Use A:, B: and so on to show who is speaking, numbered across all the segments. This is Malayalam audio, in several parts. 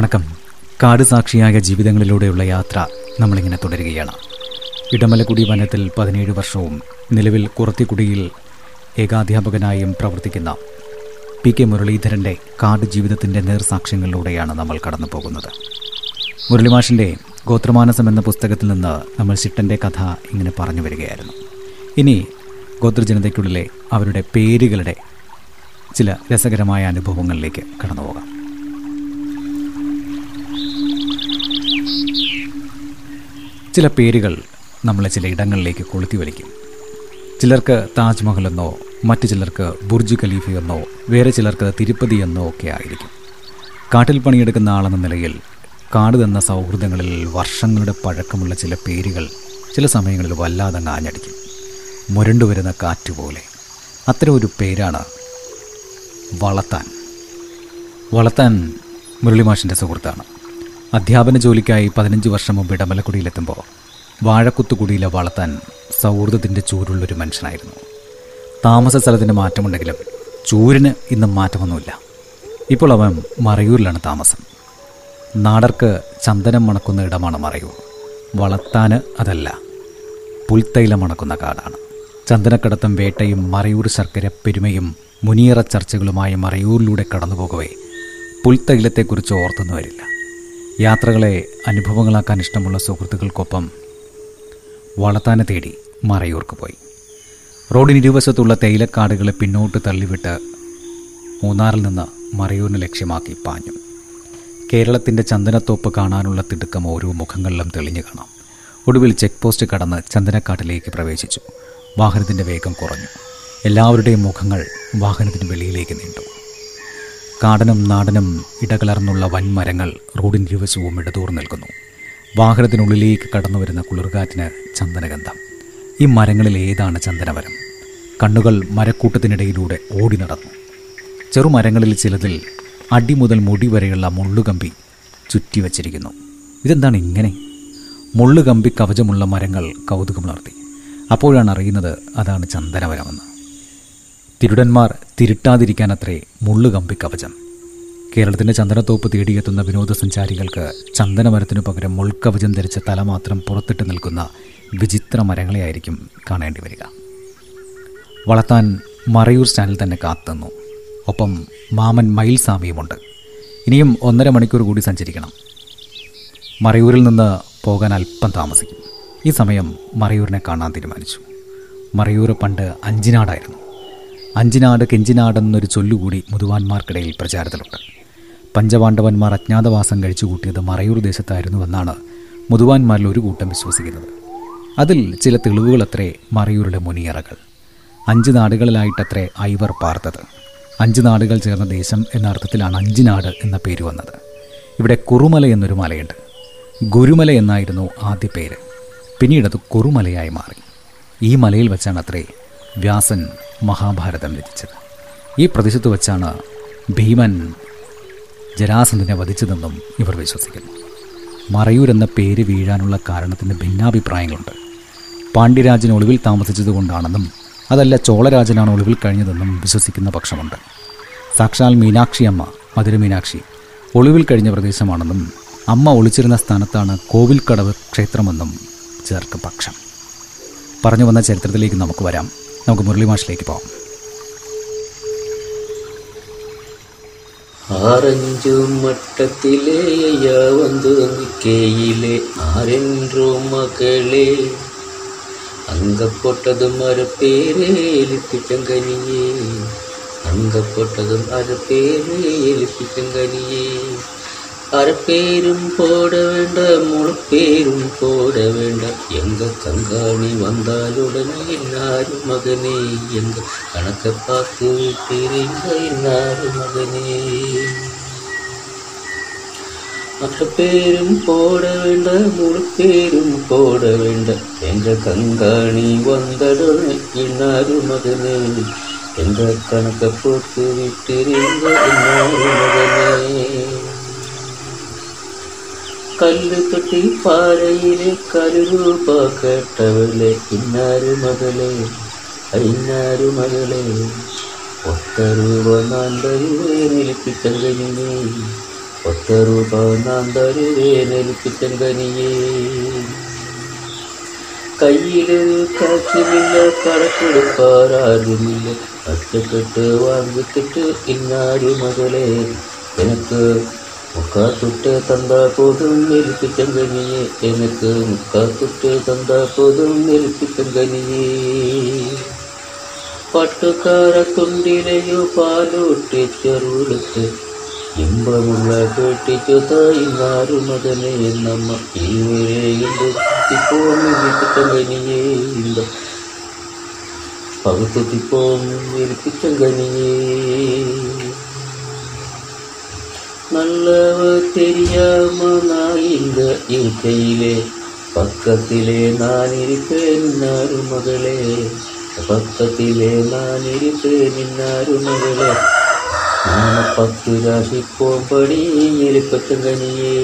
A: വണക്കം. കാട് സാക്ഷിയായ ജീവിതങ്ങളിലൂടെയുള്ള യാത്ര നമ്മളിങ്ങനെ തുടരുകയാണ്. ഇടമലക്കുടി വനത്തിൽ പതിനേഴ് വർഷവും നിലവിൽ കുറത്തിക്കുടിയിൽ ഏകാധ്യാപകനായും പ്രവർത്തിക്കുന്ന പി കെ മുരളീധരന്റെ കാട് ജീവിതത്തിന്റെ നേർസാക്ഷ്യങ്ങളിലൂടെയാണ് നമ്മൾ കടന്നു പോകുന്നത് മുരളിമാഷിന്റെ ഗോത്രമാനസം എന്ന പുസ്തകത്തിൽ നിന്ന് നമ്മൾ ചിട്ടന്റെ കഥ ഇങ്ങനെ പറഞ്ഞു വരികയായിരുന്നു. ഇനി ഗോത്രജനതയ്ക്കുള്ളിലെ അവരുടെ പേരുകളുടെ ചില രസകരമായ അനുഭവങ്ങളിലേക്ക് കടന്നു പോകാം ചില പേരുകൾ നമ്മളെ ചില ഇടങ്ങളിലേക്ക് കൊളുത്തി വലിക്കും. ചിലർക്ക് താജ്മഹൽ എന്നോ മറ്റു ചിലർക്ക് ബുർജ് ഖലീഫ എന്നോ വേറെ ചിലർക്ക് തിരുപ്പതി എന്നോ ഒക്കെ ആയിരിക്കും. കാട്ടിൽ പണിയെടുക്കുന്ന ആളെന്ന നിലയിൽ കാട് തന്ന സൗഹൃദങ്ങളിൽ വർഷങ്ങളുടെ പഴക്കമുള്ള ചില പേരുകൾ ചില സമയങ്ങളിൽ വല്ലാതെ ആഞ്ഞടിക്കും. മുരണ്ടു വരുന്ന കാറ്റ് പോലെ. അത്തരം ഒരു പേരാണ് വളത്താൻ. വളത്താൻ മുരളിമാഷിന്റെ സുഹൃത്താണ്. അധ്യാപന ജോലിക്കായി പതിനഞ്ച് വർഷം മുമ്പ് ഇടമലക്കുടിയിലെത്തുമ്പോൾ വാഴക്കുത്തുകുടിയിലെ വളർത്താൻ സൗഹൃദത്തിന്റെ ചൂരുള്ളൊരു മനുഷ്യനായിരുന്നു. താമസ സ്ഥലത്തിന് മാറ്റമുണ്ടെങ്കിലും ചൂരിന് ഇന്നും മാറ്റമൊന്നുമില്ല. ഇപ്പോൾ അവൻ മറയൂരിലാണ് താമസം. നാടർക്ക് ചന്ദനം മണക്കുന്ന ഇടമാണ് മറയൂർ. വളർത്താൻ അതല്ല പുൽത്തൈലം മണക്കുന്ന കാടാണ്. ചന്ദനക്കടത്തും വേട്ടയും മറയൂർ ശർക്കര പെരുമയും മുനിയറ ചർച്ചകളുമായി മറയൂരിലൂടെ കടന്നുപോകവേ പുൽത്തൈലത്തെക്കുറിച്ച് ഓർത്തൊന്നും വരില്ല യാത്രകളെ അനുഭവങ്ങളാക്കാൻ ഇഷ്ടമുള്ള സുഹൃത്തുക്കൾക്കൊപ്പം വളത്താനെ തേടി മറയൂർക്ക് പോയി. റോഡിന് ഇരുവശത്തുള്ള തേയിലക്കാടുകളെ പിന്നോട്ട് തള്ളിവിട്ട് മൂന്നാറിൽ നിന്ന് മറയൂരിന് ലക്ഷ്യമാക്കി പാഞ്ഞു. കേരളത്തിന്റെ ചന്ദനത്തോപ്പ് കാണാനുള്ള തിടുക്കം ഓരോ മുഖങ്ങളിലും തെളിഞ്ഞു കാണാം. ഒടുവിൽ ചെക്ക് പോസ്റ്റ് കടന്ന് ചന്ദനക്കാട്ടിലേക്ക് പ്രവേശിച്ചു. വാഹനത്തിന്റെ വേഗം കുറഞ്ഞു. എല്ലാവരുടെയും മുഖങ്ങൾ വാഹനത്തിന് വെളിയിലേക്ക് നീണ്ടു. കാടനും നാടനും ഇടകലർന്നുള്ള വൻമരങ്ങൾ റോഡിനിരുവശവും ഇടതൂർ നിൽക്കുന്നു. വാഹനത്തിനുള്ളിലേക്ക് കടന്നു വരുന്ന കുളിർകാറ്റിന് ചന്ദനഗന്ധം. ഈ മരങ്ങളിൽ ഏതാണ് ചന്ദനമരം? കണ്ണുകൾ മരക്കൂട്ടത്തിനിടയിലൂടെ ഓടി നടന്നു. ചെറുമരങ്ങളിൽ ചിലതിൽ അടി മുതൽ മുടി വരെയുള്ള മുള്ളുകമ്പി ചുറ്റിവച്ചിരിക്കുന്നു. ഇതെന്താണ് ഇങ്ങനെ? മുള്ളുകമ്പി കവചമുള്ള മരങ്ങൾ കൗതുകമുണർത്തി. അപ്പോഴാണ് അറിയുന്നത് അതാണ് ചന്ദനമരമെന്ന്. തിരുടന്മാർ തിരുട്ടാതിരിക്കാനത്രേ മുള്ളുകമ്പി കവചം. കേരളത്തിന്റെ ചന്ദനത്തോപ്പ് തേടിയെത്തുന്ന വിനോദസഞ്ചാരികൾക്ക് ചന്ദനമരത്തിനു പകരം മുൾക്കവചം ധരിച്ച തല മാത്രം പുറത്തിട്ട് നിൽക്കുന്ന വിചിത്ര മരങ്ങളെയായിരിക്കും കാണേണ്ടി വരിക. വളർത്താൻ മറയൂർ സ്റ്റാൻഡിൽ തന്നെ കാത്തുന്നു ഒപ്പം മാമൻ മയിൽസ്വാമിയുമുണ്ട് ഇനിയും ഒന്നര മണിക്കൂർ കൂടി സഞ്ചരിക്കണം. മറയൂരിൽ നിന്ന് പോകാൻ അല്പം താമസിക്കും. ഈ സമയം മറയൂരിനെ കാണാൻ തീരുമാനിച്ചു. മറയൂർ പണ്ട് അഞ്ചിനാടായിരുന്നു. അഞ്ചിനാട് കെഞ്ചിനാടെന്നൊരു ചൊല്ലുകൂടി മുതുവാന്മാർക്കിടയിൽ പ്രചാരത്തിലുണ്ട്. പഞ്ചപാണ്ഡവന്മാർ അജ്ഞാതവാസം കഴിച്ചു കൂട്ടിയത് മറയൂർ ദേശത്തായിരുന്നുവെന്നാണ് മുതുവാന്മാരിൽ ഒരു കൂട്ടം വിശ്വസിക്കുന്നത്. അതിൽ ചില തെളിവുകളത്രേ മറയൂരുടെ മുനിയറകൾ. അഞ്ച് നാടുകളിലായിട്ടത്രേ ഐവർ പാർത്തത്. അഞ്ച് നാടുകൾ ചേർന്ന ദേശം എന്ന അർത്ഥത്തിലാണ് അഞ്ചിനാട് എന്ന പേര് വന്നത്. ഇവിടെ കുറുമല എന്നൊരു മലയുണ്ട്. ഗുരുമല എന്നായിരുന്നു ആദ്യ പേര്. പിന്നീടത് കുറുമലയായി മാറി. ഈ മലയിൽ വെച്ചാണ് അത്രേ വ്യാസൻ മഹാഭാരതം രചിച്ചത്. ഈ പ്രദേശത്ത് വച്ചാണ് ഭീമൻ ജരാസന്ധനെ വധിച്ചതെന്നും ഇവർ വിശ്വസിക്കുന്നു. മറയൂർ എന്ന പേര് വീഴാനുള്ള കാരണത്തിന് ഭിന്നാഭിപ്രായങ്ങളുണ്ട്. പാണ്ഡ്യരാജൻ ഒളിവിൽ താമസിച്ചതുകൊണ്ടാണെന്നും അതല്ല ചോളരാജനാണ് ഒളിവിൽ കഴിഞ്ഞതെന്നും വിശ്വസിക്കുന്ന പക്ഷമുണ്ട്. സാക്ഷാൽ മീനാക്ഷി അമ്മ മധുര മീനാക്ഷി ഒളിവിൽ കഴിഞ്ഞ പ്രദേശമാണെന്നും അമ്മ ഒളിച്ചിരുന്ന സ്ഥാനത്താണ് കോവിൽക്കടവ് ക്ഷേത്രമെന്നും ചേർക്ക് പക്ഷം പറഞ്ഞു വന്ന ചരിത്രത്തിലേക്ക് നമുക്ക് വരാം. നമുക്ക് മുരളി മാഷിലേക്ക്
B: പോവാം ആറഞ്ചു മട്ടത്തിലെ വന്നു നിൽക്കേയിലെ ആരെൻറോ മകളെ അങ്കപ്പൊട്ടതും അരപ്പേരെ എലിപ്പിച്ചങ്കനിയേ അങ്കപ്പൊട്ടതും അരപ്പേരെ എലിപ്പിച്ചങ്കനിയേ அரைப்பேரும் போட வேண்டாம் முழுப்பேரும் போட வேண்டாம். எங்க கங்காணி வந்தாலுடனே எல்லாரும் மகனே எங்க கணக்கை பார்த்து விட்டீரீங்க எல்லாரும் மகனே. மற்ற பேரும் போட வேண்டாம் முழு பேரும் போட வேண்டாம். என்ற கண்காணி வந்தடுமே இன்னாரு மகனே என்ற கணக்கை போட்டு விட்டிருந்த இன்னாரு மகனே. കല്ല് തൊട്ടി പാറയിലെ കരുരൂപ കേട്ടവളെ ഇന്നാരു മകളെ ഇന്നാരു മകളെ. ഒത്ത രൂപ നാൻ തരുവേ നിൽപ്പിച്ചങ്കനിയേ ഒത്ത രൂപ നാൻ തരുവേ കയ്യിലൊരു കാശുമില്ല കണക്കെടുപ്പാറാരുമില്ല ഒറ്റക്കെട്ട് വാങ്ങിത്തിട്ട് ഇന്നാരു മകളെ. എനിക്ക് മുക്കാത്തുട്ട് പാലൂട്ടി ചെറുവിളുത്ത് ഇമ്പമുള്ള കേട്ടിച്ചു തായി നാരുമതനെ നമ്മ ഇവരെയിപ്പോന്നിരിപ്പിച്ചങ്കനിയേ ഇമ്പ പകുത്തുത്തിപ്പോന്നിരിപ്പിച്ചങ്കനിയേ நல்லவ தெரியாம நான் இந்த இருக்கையிலே பக்கத்திலே நான் இருப்பேன் இன்னாரு மகளே. பக்கத்திலே நான் இருப்பேன் இன்னாரு மகளே. நாம பத்து ராசி போம்படி எழுப்பத்தங்கனியே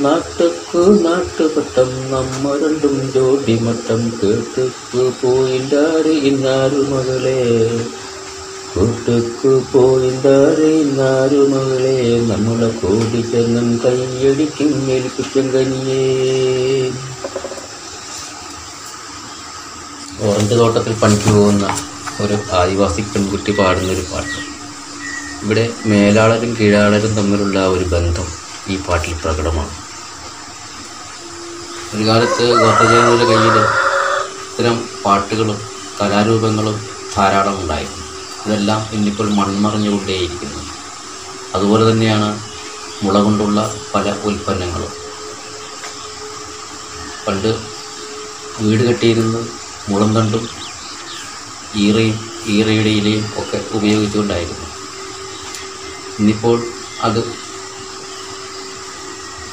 B: நாட்டுக்கு நாட்டு பட்டம் நம்ம ரெண்டும் ஜோடி மட்டம் கேட்டுக்கு போயின்றாரு இன்னாரு மகளே. കൂട്ടുക്കു പോയിന്താരേ നാരു മകളെ നമ്മളെ കോടി ചെന്നം കൈയടിക്കും കനിയേ. ഓറഞ്ച് തോട്ടത്തിൽ പണിക്ക് പോകുന്ന ഒരു ആദിവാസി പെൺകുട്ടി പാടുന്ന ഒരു പാട്ട്. ഇവിടെ മേലാളരും കീഴാളരും തമ്മിലുള്ള ഒരു ബന്ധം ഈ പാട്ടിൽ പ്രകടമാണ്. ഒരു കാലത്ത് ഗോത്രജനങ്ങളുടെ കയ്യിൽ ഇത്തരം പാട്ടുകളും കലാരൂപങ്ങളും ധാരാളം ഉണ്ടായിരുന്നു. ഇതെല്ലാം ഇന്നിപ്പോൾ മൺമറഞ്ഞുകൊണ്ടേയിരിക്കുന്നു. അതുപോലെ തന്നെയാണ് മുള കൊണ്ടുള്ള പല ഉൽപ്പന്നങ്ങളും. പണ്ട് വീട് കെട്ടിയിരുന്നത് മുളം തണ്ടും ഈറയും ഈറയുടെ ഇലയും ഒക്കെ ഉപയോഗിച്ചുകൊണ്ടായിരുന്നു. ഇന്നിപ്പോൾ അത്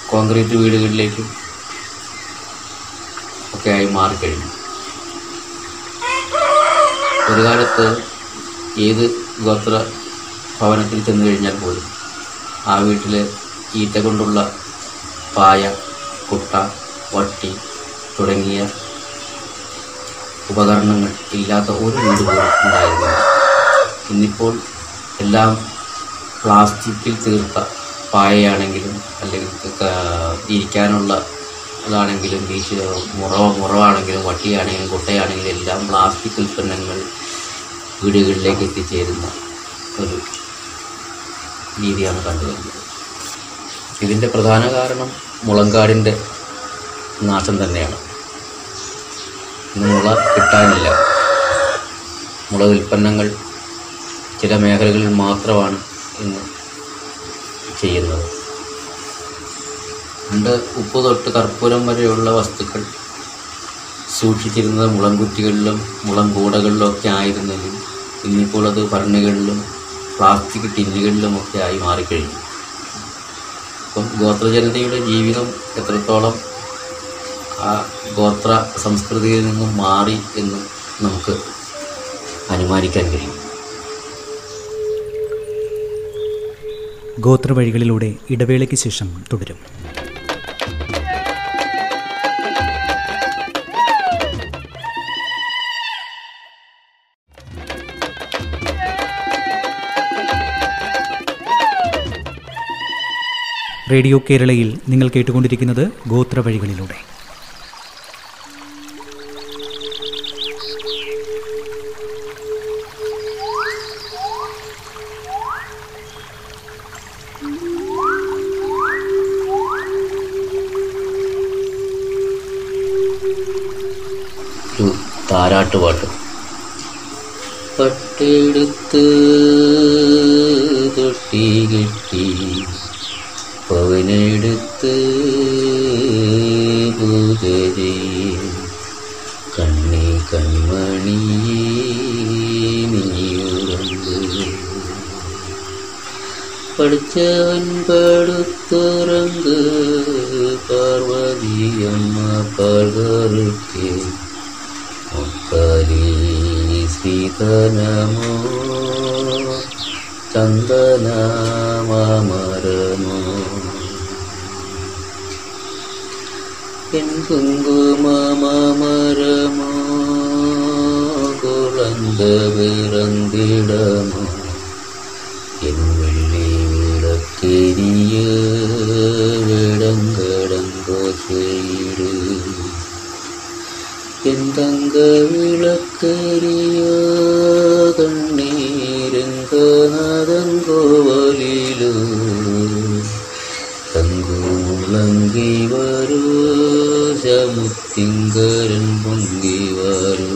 B: കോൺക്രീറ്റ് വീടുകളിലേക്കും ഒക്കെയായി മാറിക്കഴിഞ്ഞു. ഒരു കാലത്ത് ഏത് ഗോത്ര ഭവനത്തിൽ ചെന്ന് കഴിഞ്ഞാൽ പോലും ആ വീട്ടിൽ ഈറ്റ കൊണ്ടുള്ള പായ കുട്ട വട്ടി തുടങ്ങിയ ഉപകരണങ്ങൾ ഇല്ലാത്ത ഒരു വീട് പോലും ഉണ്ടായിരുന്നില്ല. ഇന്നിപ്പോൾ എല്ലാം പ്ലാസ്റ്റിക്കിൽ തീർത്ത പായയാണെങ്കിലും അല്ലെങ്കിൽ ഇരിക്കാനുള്ള അതാണെങ്കിലും വീശ് മുറവ മുറവാണെങ്കിലും വട്ടിയാണെങ്കിലും കുട്ടയാണെങ്കിലും എല്ലാം പ്ലാസ്റ്റിക് ഉൽപ്പന്നങ്ങൾ വീടുകളിലേക്ക് എത്തിച്ചേരുന്ന ഒരു രീതിയാണ് കണ്ടുവരുന്നത് ഇതിന്റെ പ്രധാന കാരണം മുളങ്കാടിന്റെ നാശം തന്നെയാണ്. ഇന്ന് മുള കിട്ടാനില്ല. മുള ഉൽപ്പന്നങ്ങൾ ചില മേഖലകളിൽ മാത്രമാണ് ഇന്ന് ചെയ്യുന്നത്. പണ്ട് ഉപ്പ് തൊട്ട് കർപ്പൂരം വരെയുള്ള വസ്തുക്കൾ സൂക്ഷിച്ചിരുന്നത് മുളം കുറ്റികളിലും മുളം കൂടകളിലും ഒക്കെ ആയിരുന്നെങ്കിൽ ഇന്നിപ്പോൾ അത് ഭരണികളിലും പ്ലാസ്റ്റിക് ടിന്നുകളിലും ഒക്കെ ആയി മാറിക്കഴിഞ്ഞു. അപ്പം ഗോത്രജനതയുടെ ജീവിതം എത്രത്തോളം ആ ഗോത്ര സംസ്കൃതിയിൽ നിന്നും മാറി എന്ന് നമുക്ക് അനുമാനിക്കാൻ കഴിയും.
A: ഗോത്രവഴികളിലൂടെ ഇടവേളയ്ക്ക് ശേഷം തുടരും. റേഡിയോ കേരളയിൽ നിങ്ങൾ കേട്ടുകൊണ്ടിരിക്കുന്നത് ഗോത്രവഴികളിലൂടെ
B: ഒരു താരാട്ടുപാട്ട്
C: പട്ടെടുത്ത് തൊട്ടി കെട്ടി പവനെടുത്ത് പൂജ ചെയ്യും കണ്ണി കൺമണി നീയുറങ്ങ് പഠിച്ചവൻ പടുത്തുറങ്ക് പാർവതിയമ്മ പാൽകറുക്ക് മുക്കാലി ശ്രീധനമോ ചന്ദനമാമരമോ தென் குங்குமமரமாகுலந்த பிறந்திடமா என் வெள்ளி விளக்கெரிய விடங்கடங்கோ செய்து என் தங்க விளக்கெரிய கண்ணீருங்க நதங்கோவலிலும் തങ്കുമുളങ്കി വരൂ ശമുത്തിങ്കരൻ പൊങ്കി വരൂ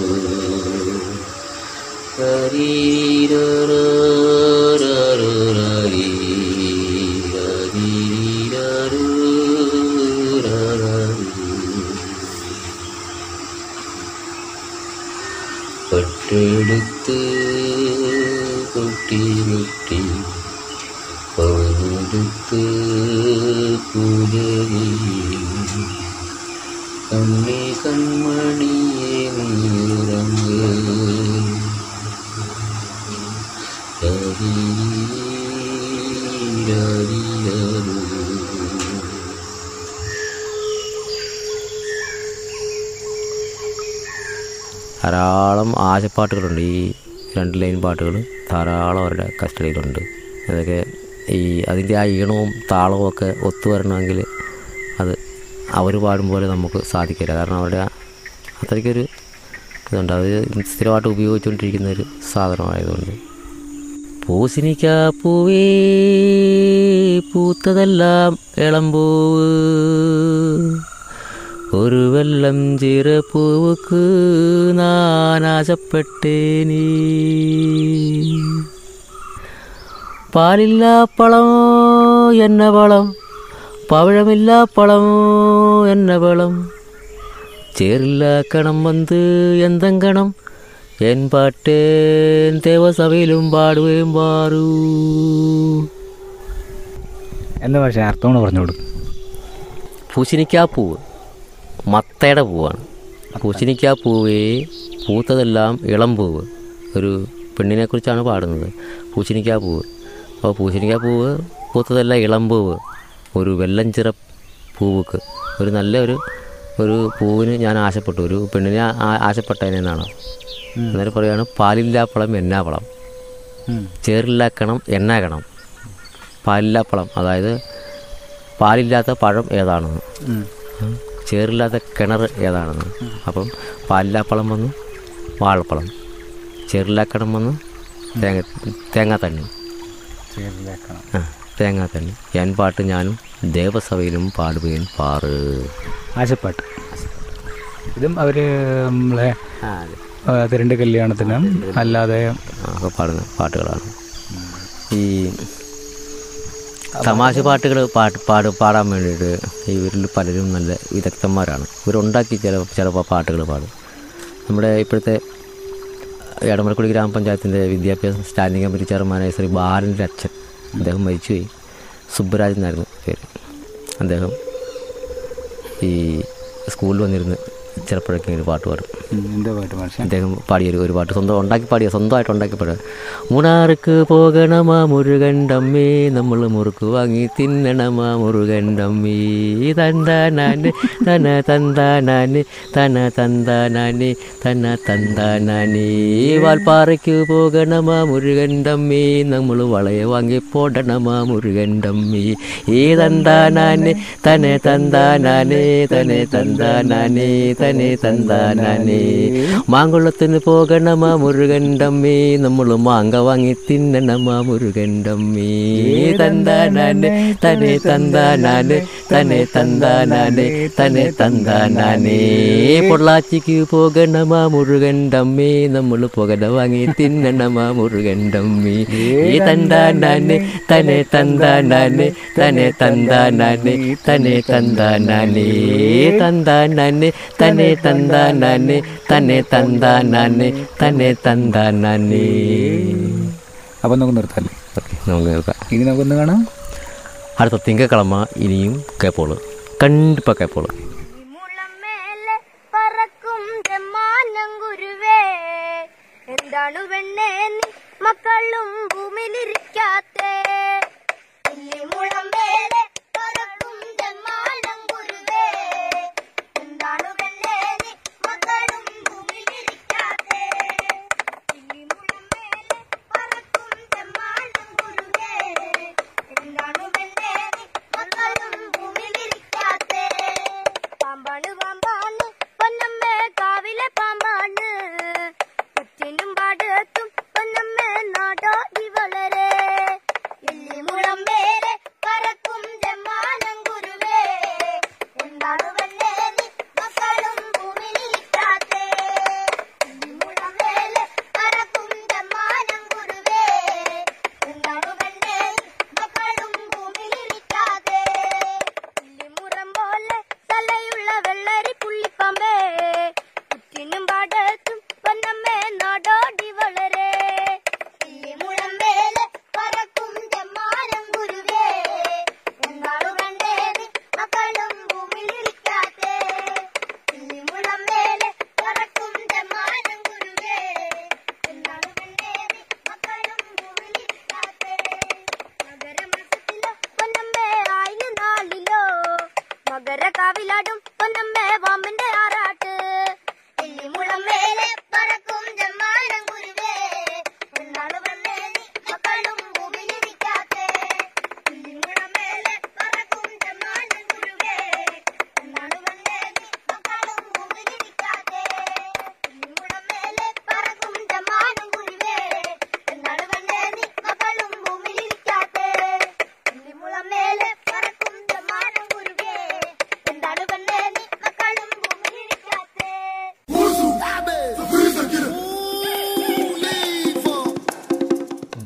C: പട്ടെടുത്ത് കൺമണിയെ നീറങ്ങ് ധാരാളം ആശപ്പാട്ടുകളുണ്ട് ഈ രണ്ട് ലൈൻ പാട്ടുകൾ ധാരാളം അവരുടെ കസ്റ്റഡിയിലുണ്ട്. അതൊക്കെ ഈ അതിന്റെ ആ ഈണവും താളവും ഒക്കെ ഒത്തു വരണമെങ്കിൽ അത് അവർ പാടും പോലെ നമുക്ക് സാധിക്കില്ല. കാരണം അവരുടെ അത്രയ്ക്കൊരു ഇതുണ്ട്. അവർ സ്ഥിരമായിട്ട് ഉപയോഗിച്ചുകൊണ്ടിരിക്കുന്ന ഒരു സാധനമായതുകൊണ്ട്. പൂസിനിക്ക പൂവേ പൂത്തതെല്ലാം ഇളമ്പൂവ്. ഒരു വെള്ളം ചിറപ്പൂവുക്ക് നാനാശപ്പെട്ടേനീ. പാലില്ല പഴമോ എന്ന വളം പവഴമില്ലാ പഴമോ എന്ന വളം. ചേറില്ല കണം വന്ന് എന്തെങ്കണം എൻ പാട്ടേൻ ദേവസഭയിലും പാടുകയും പാറൂ
A: എന്താ പക്ഷേ അർത്ഥമാണ് പറഞ്ഞു കൊടുക്കും
C: പൂശിനിക്കാ പൂവ് മത്തയുടെ പൂവാണ്. പൂശിനിക്കാ പൂവേ പൂത്തതെല്ലാം ഇളം പൂവ്. ഒരു പെണ്ണിനെക്കുറിച്ചാണ് പാടുന്നത്. പൂശിനിക്കാ പൂവ്. അപ്പോൾ പൂശിനിക്കാ പൂവ് പൂത്തതല്ല ഇളം പൂവ്. ഒരു വെള്ളം ചിറ പൂവുക്ക്. ഒരു നല്ല ഒരു ഒരു പൂവിന് ഞാൻ ആശപ്പെട്ടു. ഒരു പെണ്ണിനെ ആശപ്പെട്ടതിനാണ് അന്നേരം പറയുകയാണ് പാലില്ലാപ്പളം എന്നാപ്പളം. ചേറില്ലാക്കണം പളം പാലില്ലാപ്പളം അതായത് പാലില്ലാത്ത പഴം ഏതാണെന്ന്. ചേറില്ലാത്ത കിണർ ഏതാണെന്ന് അപ്പം പാലില്ലാപ്പളം വന്നു വാഴപ്പളം. ചേറില്ലാക്കണം വന്ന് തേങ്ങ തേങ്ങാത്തണ്ണി തന്നെ ഞാൻ പാട്ട് ഞാനും ദേവസഭയിലും പാടുകയും പാറ്.
A: ആശപ്പാട്ട്. ഇതും അവർ നമ്മളെ തിരണ്ട് കല്യാണത്തിനും അല്ലാതെ
C: ഒക്കെ പാടുന്ന പാട്ടുകളാണ്. ഈ തമാശ പാട്ടുകൾ പാട്ട് പാട് പാടാൻ വേണ്ടിയിട്ട് ഇവരിൽ പലരും നല്ല വിദഗ്ധന്മാരാണ്. ഇവരുണ്ടാക്കി ചില ചിലപ്പോൾ പാട്ടുകൾ പാടും. നമ്മുടെ ഇപ്പോഴത്തെ എടമലക്കുടി ഗ്രാമപഞ്ചായത്തിന്റെ വിദ്യാഭ്യാസ സ്റ്റാൻഡിംഗ് കമ്മിറ്റി ചെയർമാനായ ശ്രീ ബാലന്റെ അച്ഛൻ അദ്ദേഹം മരിച്ചുപോയി. സുബ്രാജ് എന്നായിരുന്നു പേര്. അദ്ദേഹം ഈ സ്കൂളിൽ വന്നിരുന്ന് ചിലപ്പോഴൊക്കെ ഒരു പാട്ട് പാടും.
A: എന്താ പാട്ട് പക്ഷേ
C: അദ്ദേഹം പാടിയൊരു ഒരു പാട്ട് സ്വന്തം ഉണ്ടാക്കി പാടിയ സ്വന്തമായിട്ട് ഉണ്ടാക്കി പാടുക മൂണാർക്ക് പോകണമാ മുരുകണ്ടമ്മേ നമ്മൾ മുറുക്ക് വാങ്ങി തിന്നണമാ മുരുകണ്ടമ്മേ തന്താനാന് തന തന്താനാന് തന തന്താനാന് തന തന്താനാനേ വാൽപ്പാറയ്ക്ക് പോകണമാ മുരുകണ്ടമ്മേ നമ്മൾ വളയ വാങ്ങി പോടണമാ മുരുകണ്ടമ്മേ ഈ തന്താനാന് തനെ തന്താനാനേ തനെ തന്താനാനേ തനെ തന്താനാനേ മാങ്കുളത്തിന് പോകണമാ മുരുകണ്ടമ്മേ നമ്മൾ മാങ്ക വാങ്ങി തിന്നണമാ മുരുകണ്ടമ്മേ തന്താനാന് തനെ തന്താനാന് തന്നെ തന്താനാനെ തന്നെ തന്താനാനേ പൊള്ളാച്ചിക്ക് പോകണമാ മുരുകണ്ടമ്മേ നമ്മൾ പുകട വാങ്ങി തിന്നണമാ മുരുകണ്ടമ്മേ ഏ തന്താനാനെ തന്നെ തന്താനാനെ തന്നെ തന്താനാനെ തന്നെ തന്താനാനേ തന്താനാനെ തന്നെ തന്താനാനെ തന്നെ തന്താനാനെ തന്നെ തന്താനാനേ
D: അപ്പം നമുക്ക് നിർത്താല്ലേ
C: ഓക്കെ നമുക്ക് നിർത്താം.
D: ഇനി നമുക്കൊന്ന് കാണാം.
C: അടുത്ത തിങ്കക്കിളമ ഇനിയും കേപ്പോൾ. കണ്ടിപ്പോൾ
E: കേപ്പോൾ. എന്താണ് വെണ്ണേ നീ മക്കളും ഭൂമിയിലിരിക്കാത്തേ?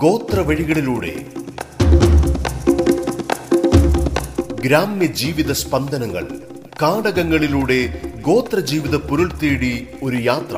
F: ഗോത്ര വഴികളിലൂടെ ഗ്രാമ്യ ജീവിത സ്പന്ദനങ്ങൾ കാടകങ്ങളിലൂടെ ഗോത്ര ജീവിത പുരുൾ തേടി ഒരു യാത്ര.